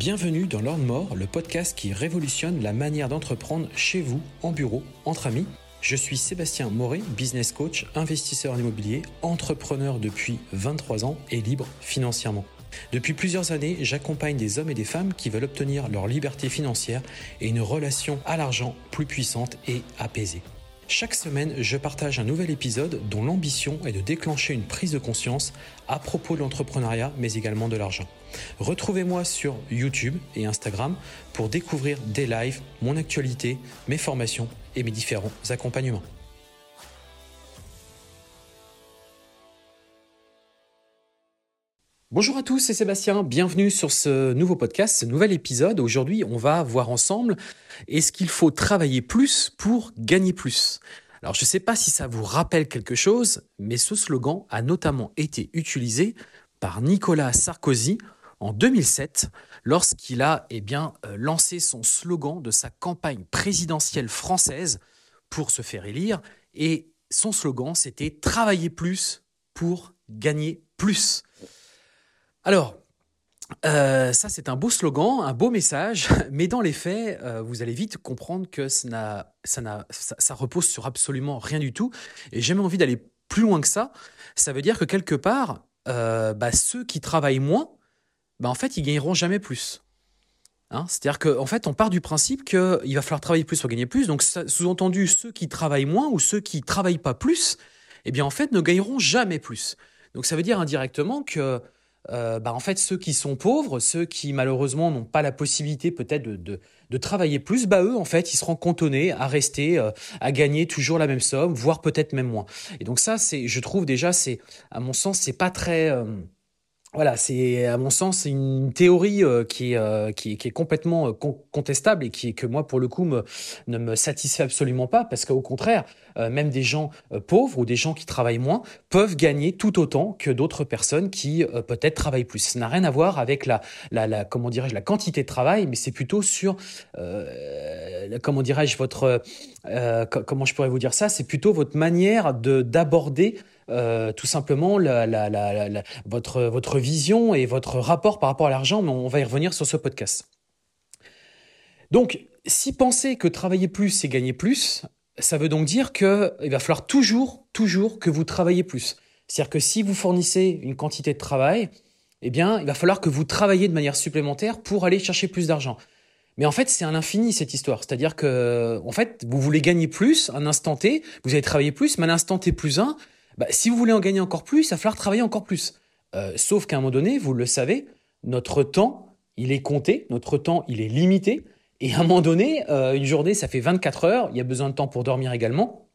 Bienvenue dans l'Ordre Mort, le podcast qui révolutionne la manière d'entreprendre chez vous, en bureau, entre amis. Je suis Sébastien Moret, business coach, investisseur en immobilier, entrepreneur depuis 23 ans et libre financièrement. Depuis plusieurs années, j'accompagne des hommes et des femmes qui veulent obtenir leur liberté financière et une relation à l'argent plus puissante et apaisée. Chaque semaine, je partage un nouvel épisode dont l'ambition est de déclencher une prise de conscience à propos de l'entrepreneuriat, mais également de l'argent. Retrouvez-moi sur YouTube et Instagram pour découvrir des lives, mon actualité, mes formations et mes différents accompagnements. Bonjour à tous, c'est Sébastien. Bienvenue sur ce nouveau podcast, ce nouvel épisode. Aujourd'hui, on va voir ensemble est-ce qu'il faut travailler plus pour gagner plus? Alors, je ne sais pas si ça vous rappelle quelque chose, mais ce slogan a notamment été utilisé par Nicolas Sarkozy en 2007 lorsqu'il a eh bien, euh, lancé son slogan de sa campagne présidentielle française pour se faire élire. Et son slogan, c'était Travailler plus pour gagner plus. Alors, euh, ça, c'est un beau slogan, un beau message, mais dans les faits, euh, vous allez vite comprendre que ça, repose sur absolument rien du tout. Et j'ai même envie d'aller plus loin que ça. Ça veut dire que quelque part, euh, bah, ceux qui travaillent moins, bah, en fait, ils gagneront jamais plus. Hein C'est-à-dire qu'en en fait, on part du principe qu'il va falloir travailler plus pour gagner plus. Donc, sous-entendu, ceux qui travaillent moins ou ceux qui travaillent pas plus, eh bien, en fait, ne gagneront jamais plus. Donc, ça veut dire indirectement que euh, bah, en fait, ceux qui sont pauvres, ceux qui malheureusement n'ont pas la possibilité peut-être de, travailler plus, bah eux, en fait, ils seront cantonnés à rester, euh, à gagner toujours la même somme, voire peut-être même moins. Et donc ça, c'est, je trouve déjà, c'est, à mon sens, c'est pas très euh, voilà, c'est à mon sens une théorie euh, qui, est, euh, qui, est complètement euh, contestable et qui que moi pour le coup ne me satisfait absolument pas parce qu'au contraire, même des gens pauvres ou des gens qui travaillent moins peuvent gagner tout autant que d'autres personnes qui peut-être travaillent plus. Ça n'a rien à voir avec la, la, comment dirais-je la quantité de travail, mais c'est plutôt sur comment dirais-je votre comment je pourrais vous dire ça, c'est plutôt votre manière de d'aborder euh, tout simplement votre, votre vision et votre rapport par rapport à l'argent, mais on va y revenir sur ce podcast. Donc, si penser que travailler plus, c'est gagner plus, ça veut donc dire qu'il va falloir toujours, toujours que vous travaillez plus. C'est-à-dire que si vous fournissez une quantité de travail, eh bien, il va falloir que vous travaillez de manière supplémentaire pour aller chercher plus d'argent. Mais en fait, c'est un infini cette histoire. C'est-à-dire que, en fait, vous voulez gagner plus, un instant T, vous allez travailler plus, mais un instant T plus un, bah, si vous voulez en gagner encore plus, il va falloir travailler encore plus. Euh, sauf qu'à un moment donné, vous le savez, notre temps, il est compté, notre temps, il est limité. Et à un moment donné, euh, une journée, ça fait 24 heures, il y a besoin de temps pour dormir également.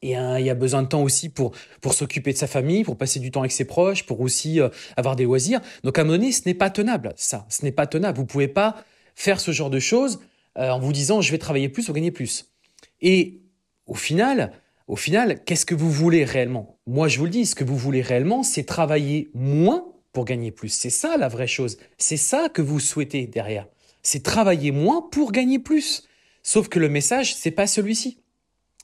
Et euh, il y a besoin de temps aussi pour, pour s'occuper de sa famille, pour passer du temps avec ses proches, pour aussi avoir des loisirs. Donc à un moment donné, ce n'est pas tenable, ça. Ce n'est pas tenable. Vous pouvez pas faire ce genre de choses en vous disant je vais travailler plus pour gagner plus. Et au final, au final, qu'est-ce que vous voulez réellement? Moi, je vous le dis, ce que vous voulez réellement, c'est travailler moins pour gagner plus. C'est ça la vraie chose. C'est ça que vous souhaitez derrière. C'est travailler moins pour gagner plus. Sauf que le message, c'est pas celui-ci.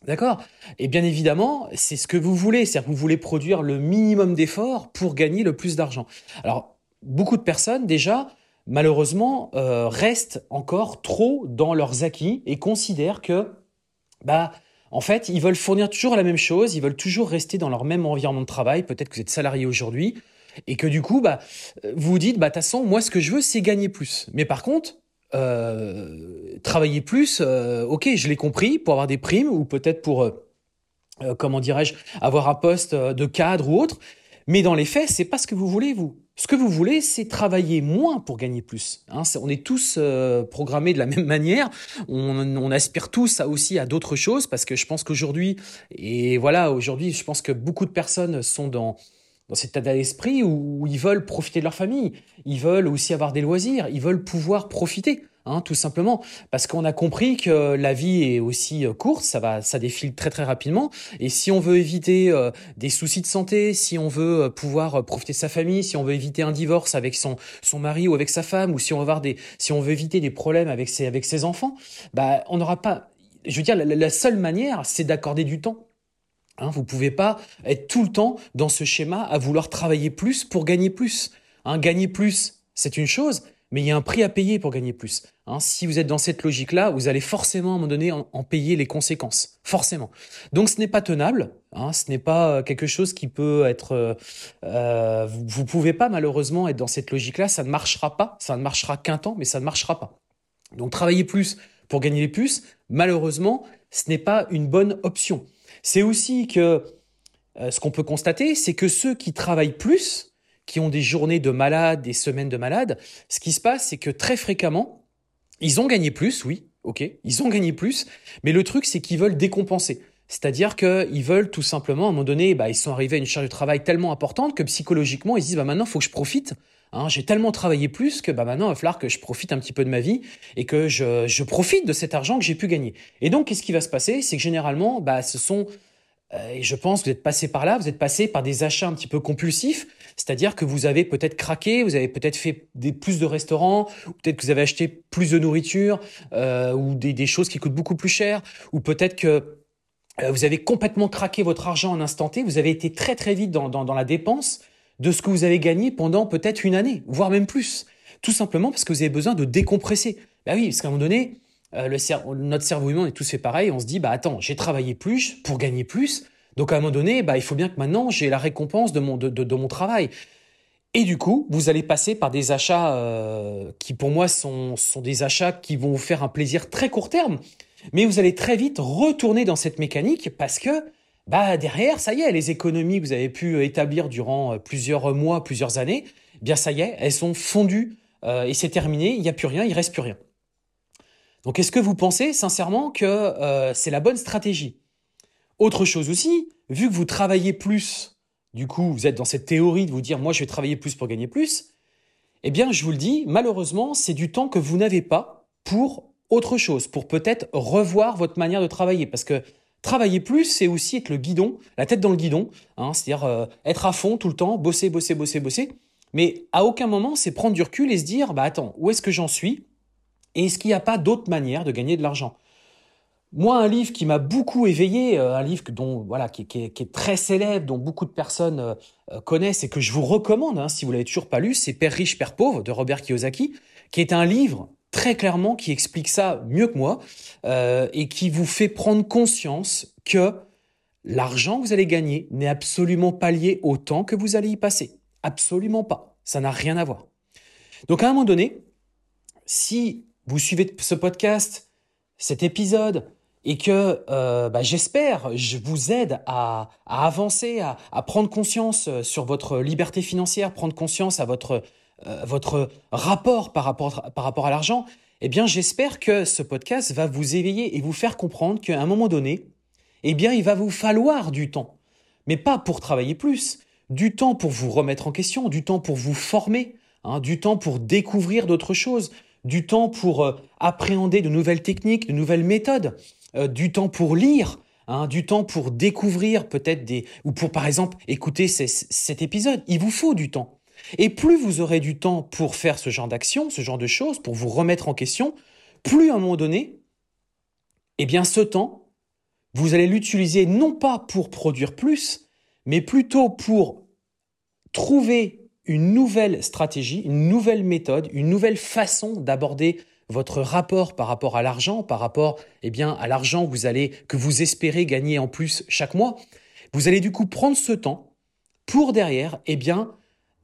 D'accord? Et bien évidemment, c'est ce que vous voulez. C'est-à-dire que vous voulez produire le minimum d'efforts pour gagner le plus d'argent. Alors, beaucoup de personnes, déjà, malheureusement, euh, restent encore trop dans leurs acquis et considèrent que, bah, en fait, ils veulent fournir toujours la même chose, ils veulent toujours rester dans leur même environnement de travail. Peut-être que vous êtes salarié aujourd'hui et que du coup, bah, vous vous dites, bah, de toute façon, moi, ce que je veux, c'est gagner plus. Mais par contre, euh, travailler plus, euh, ok, je l'ai compris, pour avoir des primes ou peut-être pour, euh, comment dirais-je, avoir un poste de cadre ou autre. Mais dans les faits, c'est pas ce que vous voulez, vous. Ce que vous voulez, c'est travailler moins pour gagner plus. Hein, on est tous euh, programmés de la même manière. On, aspire tous à, aussi à d'autres choses parce que je pense qu'aujourd'hui, et voilà, aujourd'hui, je pense que beaucoup de personnes sont dans dans cet état d'esprit où ils veulent profiter de leur famille, ils veulent aussi avoir des loisirs, ils veulent pouvoir profiter. Hein, tout simplement parce qu'on a compris que la vie est aussi euh, courte, ça va, ça défile très très rapidement. Et si on veut éviter euh, des soucis de santé, si on veut euh, pouvoir profiter de sa famille, si on veut éviter un divorce avec son son mari ou avec sa femme, ou si on veut des, si on veut éviter des problèmes avec ses avec ses enfants, bah on n'aura pas. Je veux dire, la, seule manière, c'est d'accorder du temps. Hein, vous pouvez pas être tout le temps dans ce schéma à vouloir travailler plus pour gagner plus. Hein, gagner plus, c'est une chose, mais il y a un prix à payer pour gagner plus. Hein. si vous êtes dans cette logique-là, vous allez forcément à un moment donné en, payer les conséquences, forcément. Donc ce n'est pas tenable, hein, ce n'est pas euh, quelque chose qui peut être. Euh, euh, vous, ne pouvez pas malheureusement être dans cette logique-là, ça ne marchera pas, ça ne marchera qu'un temps, mais ça ne marchera pas. Donc travailler plus pour gagner les plus, malheureusement, ce n'est pas une bonne option. C'est aussi que ce qu'on peut constater, c'est que ceux qui travaillent plus, qui ont des journées de malades, des semaines de malades, ce qui se passe, c'est que très fréquemment, ils ont gagné plus, oui, ok, ils ont gagné plus, mais le truc, c'est qu'ils veulent décompenser. C'est-à-dire qu'ils veulent tout simplement, à un moment donné, bah, ils sont arrivés à une charge de travail tellement importante que psychologiquement, ils se disent, bah, maintenant, il faut que je profite. Hein, j'ai tellement travaillé plus que bah, maintenant, il va falloir que je profite un petit peu de ma vie et que je, je profite de cet argent que j'ai pu gagner. Et donc, qu'est-ce qui va se passer? C'est que généralement, bah, ce sont et je pense que vous êtes passé par là, vous êtes passé par des achats un petit peu compulsifs, c'est-à-dire que vous avez peut-être craqué, vous avez peut-être fait des, plus de restaurants, ou peut-être que vous avez acheté plus de nourriture, euh, ou des, choses qui coûtent beaucoup plus cher, ou peut-être que euh, vous avez complètement craqué votre argent en instant T, vous avez été très très vite dans, dans, dans la dépense de ce que vous avez gagné pendant peut-être une année, voire même plus. Tout simplement parce que vous avez besoin de décompresser. Ben oui, parce qu'à un moment donné, euh, notre cerveau humain, on est tous fait pareil. On se dit, bah attends, j'ai travaillé plus pour gagner plus. Donc à un moment donné, bah, il faut bien que maintenant j'ai la récompense de mon, travail. Et du coup, vous allez passer par des achats euh, qui, pour moi, sont, des achats qui vont vous faire un plaisir très court terme. Mais vous allez très vite retourner dans cette mécanique parce que bah derrière, ça y est, les économies que vous avez pu établir durant euh, plusieurs mois, plusieurs années, eh bien ça y est, elles sont fondues et c'est terminé. Il n'y a plus rien, il reste plus rien. Donc est-ce que vous pensez sincèrement que euh, c'est la bonne stratégie? Autre chose aussi, vu que vous travaillez plus, du coup vous êtes dans cette théorie de vous dire moi je vais travailler plus pour gagner plus, eh bien je vous le dis, malheureusement c'est du temps que vous n'avez pas pour autre chose, pour peut-être revoir votre manière de travailler. Parce que travailler plus, c'est aussi être le guidon, la tête dans le guidon, hein, c'est-à-dire euh, être à fond tout le temps, bosser, bosser, bosser, bosser. Mais à aucun moment c'est prendre du recul et se dire, bah attends, où est-ce que j'en suis? Et est-ce qu'il n'y a pas d'autre manière de gagner de l'argent? Moi, un livre qui m'a beaucoup éveillé, euh, un livre dont voilà qui, est très célèbre, dont beaucoup de personnes euh, euh, connaissent et que je vous recommande, hein, si vous l'avez toujours pas lu, c'est Père riche, Père pauvre de Robert Kiyosaki, qui est un livre très clairement qui explique ça mieux que moi et qui vous fait prendre conscience que l'argent que vous allez gagner n'est absolument pas lié au temps que vous allez y passer, absolument pas. Ça n'a rien à voir. Donc à un moment donné, si vous suivez ce podcast, cet épisode, et que euh, bah, j'espère je vous aide à, avancer, à, prendre conscience euh, sur votre liberté financière, prendre conscience à votre, euh, votre rapport par rapport, par rapport à l'argent, eh bien j'espère que ce podcast va vous éveiller et vous faire comprendre qu'à un moment donné, eh bien il va vous falloir du temps, mais pas pour travailler plus, du temps pour vous remettre en question, du temps pour vous former, hein, du temps pour découvrir d'autres choses, du temps pour euh, appréhender de nouvelles techniques, de nouvelles méthodes, euh, du temps pour lire, hein, du temps pour découvrir peut-être des... ou pour par exemple écouter cet épisode. Il vous faut du temps. Et plus vous aurez du temps pour faire ce genre d'action, ce genre de choses, pour vous remettre en question, plus à un moment donné, eh bien ce temps, vous allez l'utiliser non pas pour produire plus, mais plutôt pour trouver une nouvelle stratégie, une nouvelle méthode, une nouvelle façon d'aborder votre rapport par rapport à l'argent, par rapport eh bien à l'argent que vous allez que vous espérez gagner en plus chaque mois. Vous allez du coup prendre ce temps pour derrière eh bien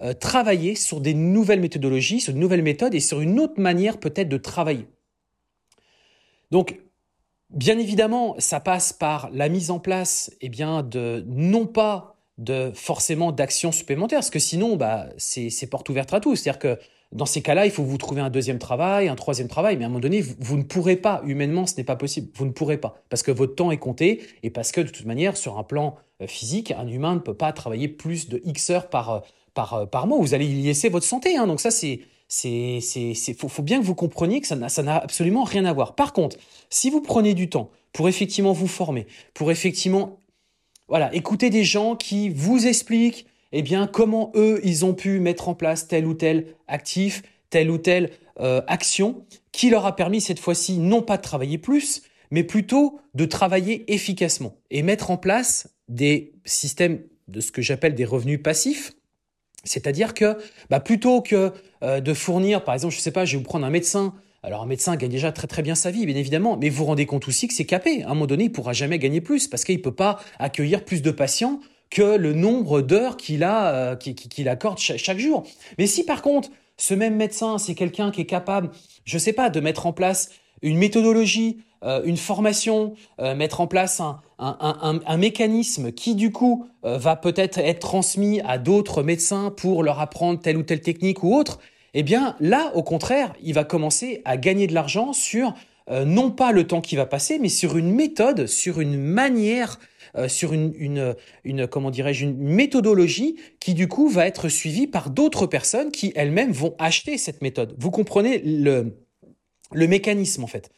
euh, travailler sur des nouvelles méthodologies, sur de nouvelles méthodes et sur une autre manière peut-être de travailler. Donc bien évidemment, ça passe par la mise en place eh bien de non pas de forcément d'actions supplémentaires, parce que sinon, bah, c'est porte ouverte à tout. C'est-à-dire que dans ces cas-là, il faut vous trouver un deuxième travail, un troisième travail, mais à un moment donné, vous, ne pourrez pas, humainement, ce n'est pas possible. Vous ne pourrez pas, parce que votre temps est compté, et parce que de toute manière, sur un plan euh, physique, un humain ne peut pas travailler plus de X heures par, euh, par, euh, par mois. Vous allez y laisser votre santé. Hein. Donc ça, c'est... C'est, faut, faut bien que vous compreniez que ça n'a absolument rien à voir. Par contre, si vous prenez du temps pour effectivement vous former, pour effectivement voilà, écoutez des gens qui vous expliquent eh bien, comment eux, ils ont pu mettre en place tel ou tel actif, telle ou telle euh, action, qui leur a permis cette fois-ci non pas de travailler plus, mais plutôt de travailler efficacement et mettre en place des systèmes de ce que j'appelle des revenus passifs, C'est-à-dire que bah, plutôt que euh, de fournir, par exemple, je sais pas, je vais vous prendre un médecin. Alors un médecin gagne déjà très très bien sa vie, bien évidemment, mais vous vous rendez compte aussi que c'est capé. À un moment donné, il pourra jamais gagner plus parce qu'il peut pas accueillir plus de patients que le nombre d'heures qu'il a, euh, qu'il accorde chaque jour. Mais si par contre, ce même médecin, c'est quelqu'un qui est capable, je sais pas, de mettre en place une méthodologie, euh, une formation, euh, mettre en place un, mécanisme qui du coup va peut-être être transmis à d'autres médecins pour leur apprendre telle ou telle technique ou autre, eh bien là, au contraire, il va commencer à gagner de l'argent sur non pas le temps qui va passer, mais sur une méthode, sur une manière sur une, une, une comment dirais-je une méthodologie qui du coup va être suivie par d'autres personnes qui elles-mêmes vont acheter cette méthode. Vous comprenez le le mécanisme en fait.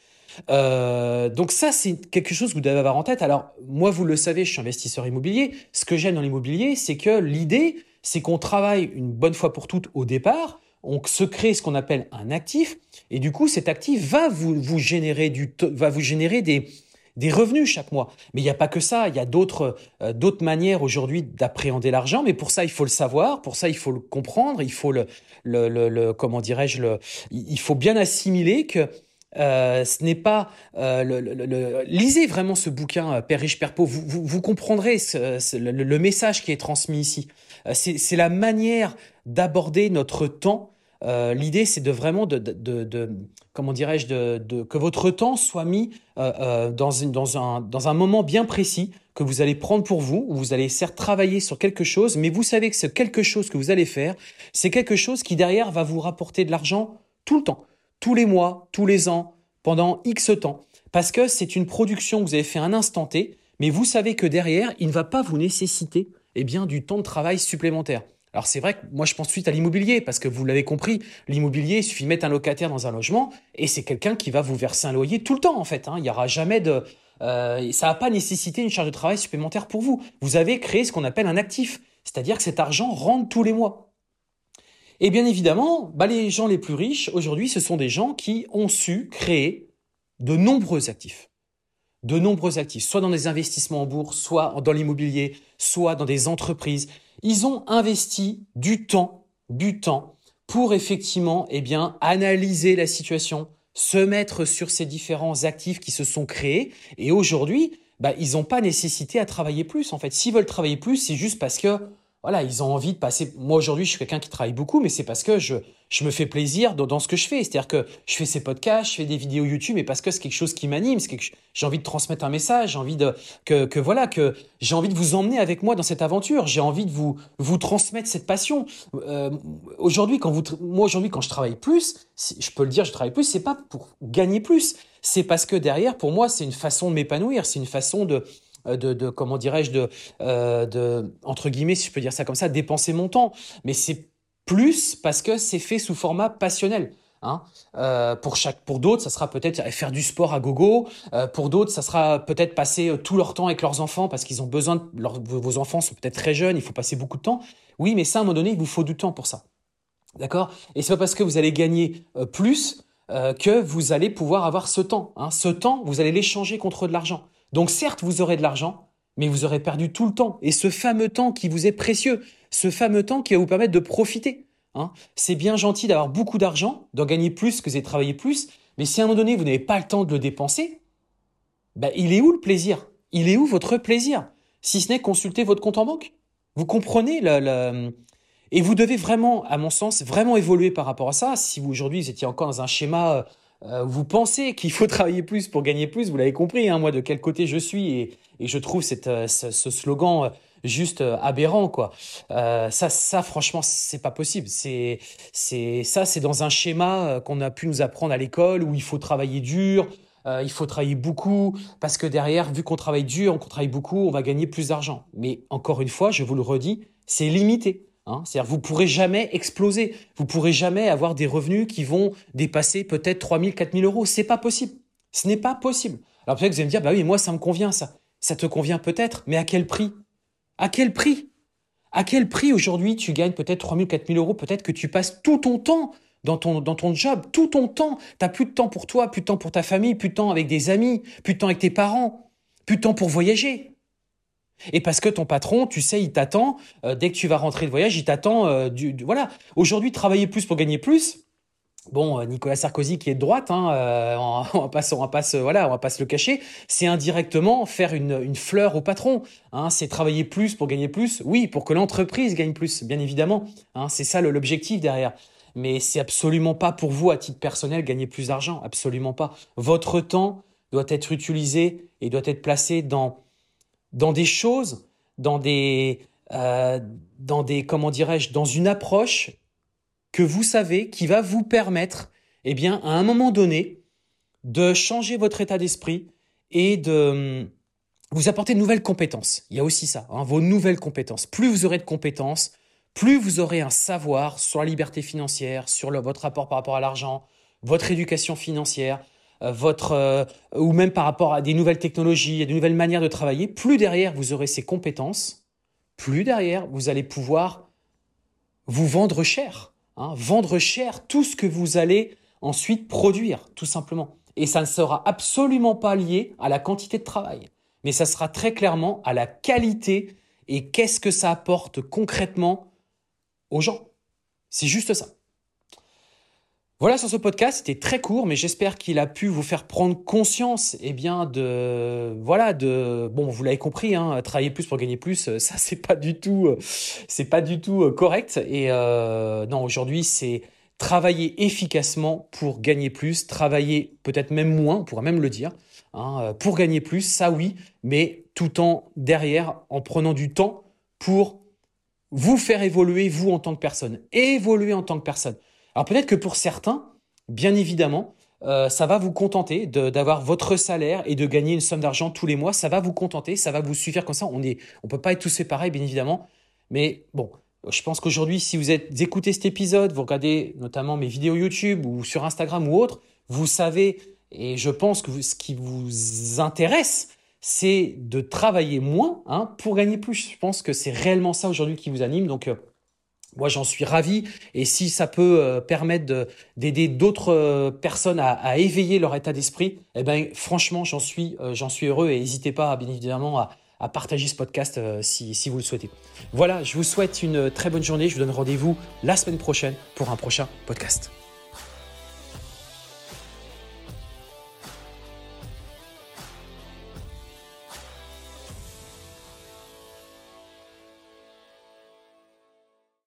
Euh, donc ça, c'est quelque chose que vous devez avoir en tête. Alors moi, vous le savez, je suis investisseur immobilier. Ce que j'aime dans l'immobilier, c'est que l'idée, c'est qu'on travaille une bonne fois pour toutes au départ. On se crée ce qu'on appelle un actif, et du coup, cet actif va vous, vous générer du, va vous générer des, des revenus chaque mois. Mais il n'y a pas que ça, il y a d'autres euh, d'autres manières aujourd'hui d'appréhender l'argent, mais pour ça il faut le savoir, pour ça il faut le comprendre, il faut le, le, le, comment dirais-je le il faut bien assimiler que euh, ce n'est pas euh, le, lisez vraiment ce bouquin Père riche Père vous, vous, comprendrez le, message qui est transmis ici c'est la manière d'aborder notre temps euh, l'idée, c'est de vraiment de, de, de, comment dirais-je, de, que votre temps soit mis euh, euh, dans, une, dans, un, dans un moment bien précis que vous allez prendre pour vous, où vous allez certes travailler sur quelque chose, mais vous savez que ce quelque chose que vous allez faire, c'est quelque chose qui derrière va vous rapporter de l'argent tout le temps, tous les mois, tous les ans, pendant X temps, parce que c'est une production que vous avez fait un instant T, mais vous savez que derrière, il ne va pas vous nécessiter eh bien, du temps de travail supplémentaire. Alors c'est vrai que moi je pense suite à l'immobilier parce que vous l'avez compris, l'immobilier il suffit de mettre un locataire dans un logement et c'est quelqu'un qui va vous verser un loyer tout le temps en fait. Hein. Il n'y aura jamais de, euh, ça va pas nécessiter une charge de travail supplémentaire pour vous. Vous avez créé ce qu'on appelle un actif, c'est-à-dire que cet argent rentre tous les mois. Et bien évidemment, bah, les gens les plus riches aujourd'hui, ce sont des gens qui ont su créer de nombreux actifs de nombreux actifs, soit dans des investissements en bourse, soit dans l'immobilier, soit dans des entreprises. Ils ont investi du temps, du temps pour effectivement, eh bien, analyser la situation, se mettre sur ces différents actifs qui se sont créés. Et aujourd'hui, bah, ils n'ont pas nécessité à travailler plus. En fait, s'ils veulent travailler plus, c'est juste parce que voilà, ils ont envie de passer. Moi aujourd'hui, je suis quelqu'un qui travaille beaucoup, mais c'est parce que je je me fais plaisir dans, ce que je fais. C'est-à-dire que je fais ces podcasts, je fais des vidéos YouTube, mais parce que c'est quelque chose qui m'anime. C'est j'ai envie de transmettre un message. J'ai envie de que que voilà que j'ai envie de vous emmener avec moi dans cette aventure. J'ai envie de vous vous transmettre cette passion. Euh, aujourd'hui, quand vous moi aujourd'hui quand je travaille plus, je peux le dire, je travaille plus. C'est pas pour gagner plus. C'est parce que derrière, pour moi, c'est une façon de m'épanouir. C'est une façon de de, de comment dirais-je de, euh, de entre guillemets si je peux dire ça comme ça dépenser mon temps mais c'est plus parce que c'est fait sous format passionnel Hein euh, pour chaque, pour d'autres, ça sera peut-être faire du sport à gogo. Euh, pour d'autres, ça sera peut-être passer euh, tout leur temps avec leurs enfants parce qu'ils ont besoin. De, vos enfants sont peut-être très jeunes, il faut passer beaucoup de temps. Oui, mais ça, à un moment donné, il vous faut du temps pour ça. D'accord? Et c'est pas parce que vous allez gagner euh, plus euh, que vous allez pouvoir avoir ce temps. Hein. Ce temps, vous allez l'échanger contre de l'argent. Donc certes, vous aurez de l'argent, mais vous aurez perdu tout le temps. Et ce fameux temps qui vous est précieux, ce fameux temps qui va vous permettre de profiter. Hein. C'est bien gentil d'avoir beaucoup d'argent, d'en gagner plus, que vous avez travaillé plus, mais si à un moment donné, vous n'avez pas le temps de le dépenser, ben, il est où le plaisir? Il est où votre plaisir? Si ce n'est consulter votre compte en banque Vous comprenez Et vous devez vraiment, à mon sens, vraiment évoluer par rapport à ça. Si vous aujourd'hui, vous étiez encore dans un schéma euh, euh, vous pensez qu'il faut travailler plus pour gagner plus, vous l'avez compris, hein, moi de quel côté je suis et, et je trouve cette, euh, ce, slogan euh, juste aberrant quoi. ça, ça franchement c'est pas possible. C'est, c'est ça, c'est dans un schéma qu'on a pu nous apprendre à l'école où il faut travailler dur, il faut travailler beaucoup parce que derrière, vu qu'on travaille dur, qu'on travaille beaucoup, on va gagner plus d'argent. Mais encore une fois, je vous le redis, c'est limité. Hein. C'est-à-dire vous pourrez jamais exploser, vous pourrez jamais avoir des revenus qui vont dépasser peut-être 3 000, 4 000 euros. C'est pas possible. Ce n'est pas possible. Alors peut-être que vous allez me dire, bah oui, moi ça me convient ça. Ça te convient peut-être, mais à quel prix? À quel prix? À quel prix aujourd'hui tu gagnes peut-être 3 000, 4 000 euros? Peut-être que tu passes tout ton temps dans ton, dans ton job, tout ton temps. Tu n'as plus de temps pour toi, plus de temps pour ta famille, plus de temps avec des amis, plus de temps avec tes parents, plus de temps pour voyager. Et parce que ton patron, tu sais, il t'attend, euh, dès que tu vas rentrer de voyage, il t'attend, euh, voilà. Aujourd'hui, travailler plus pour gagner plus, Bon, euh, Nicolas Sarkozy qui est de droite, hein, on, va pas, on va pas voilà, on va pas se le cacher. C'est indirectement faire une, une, fleur au patron. Hein, c'est travailler plus pour gagner plus. Oui, pour que l'entreprise gagne plus, bien évidemment. Hein, c'est ça l'objectif derrière. Mais c'est absolument pas pour vous à titre personnel gagner plus d'argent, absolument pas. Votre temps doit être utilisé et doit être placé dans dans des choses, dans des, euh, dans des, comment dirais-je, dans une approche que vous savez qui va vous permettre, eh bien, à un moment donné, de changer votre état d'esprit et de hum, vous apporter de nouvelles compétences. Il y a aussi ça, hein, vos nouvelles compétences. Plus vous aurez de compétences, plus vous aurez un savoir sur la liberté financière, sur votre rapport par rapport à l'argent, votre éducation financière, votre euh, ou même par rapport à des nouvelles technologies, à des nouvelles manières de travailler, plus derrière vous aurez ces compétences, plus derrière vous allez pouvoir vous vendre cher, hein, vendre cher tout ce que vous allez ensuite produire, tout simplement. Et ça ne sera absolument pas lié à la quantité de travail, mais ça sera très clairement à la qualité et qu'est-ce que ça apporte concrètement aux gens. C'est juste ça. Voilà sur ce podcast, c'était très court, mais j'espère qu'il a pu vous faire prendre conscience, eh de, voilà, de, bon, vous l'avez compris, hein, travailler plus pour gagner plus, euh, ça c'est pas du tout, euh, pas du tout euh, correct. Et non, aujourd'hui c'est travailler efficacement pour gagner plus, travailler peut-être même moins, on pourrait même le dire, hein, pour gagner plus, ça oui, mais tout en derrière, en prenant du temps pour vous faire évoluer vous en tant que personne, évoluer en tant que personne. Alors peut-être que pour certains, bien évidemment, euh, ça va vous contenter d'avoir votre salaire et de gagner une somme d'argent tous les mois. Ça va vous contenter, ça va vous suffire comme ça. On ne peut pas être tous pareils, bien évidemment. Mais bon, je pense qu'aujourd'hui, si vous écoutez cet épisode, vous regardez notamment mes vidéos YouTube ou sur Instagram ou autre, vous savez, et je pense que ce qui vous intéresse, c'est de travailler moins hein, pour gagner plus. Je pense que c'est réellement ça aujourd'hui qui vous anime. Donc, euh, moi, j'en suis ravi. Et si ça peut euh, permettre d'aider d'autres euh, personnes à, éveiller leur état d'esprit, eh ben, franchement, j'en suis, euh, suis heureux. Et n'hésitez pas, bien évidemment, à, partager ce podcast si vous le souhaitez. Voilà, je vous souhaite une très bonne journée. Je vous donne rendez-vous la semaine prochaine pour un prochain podcast.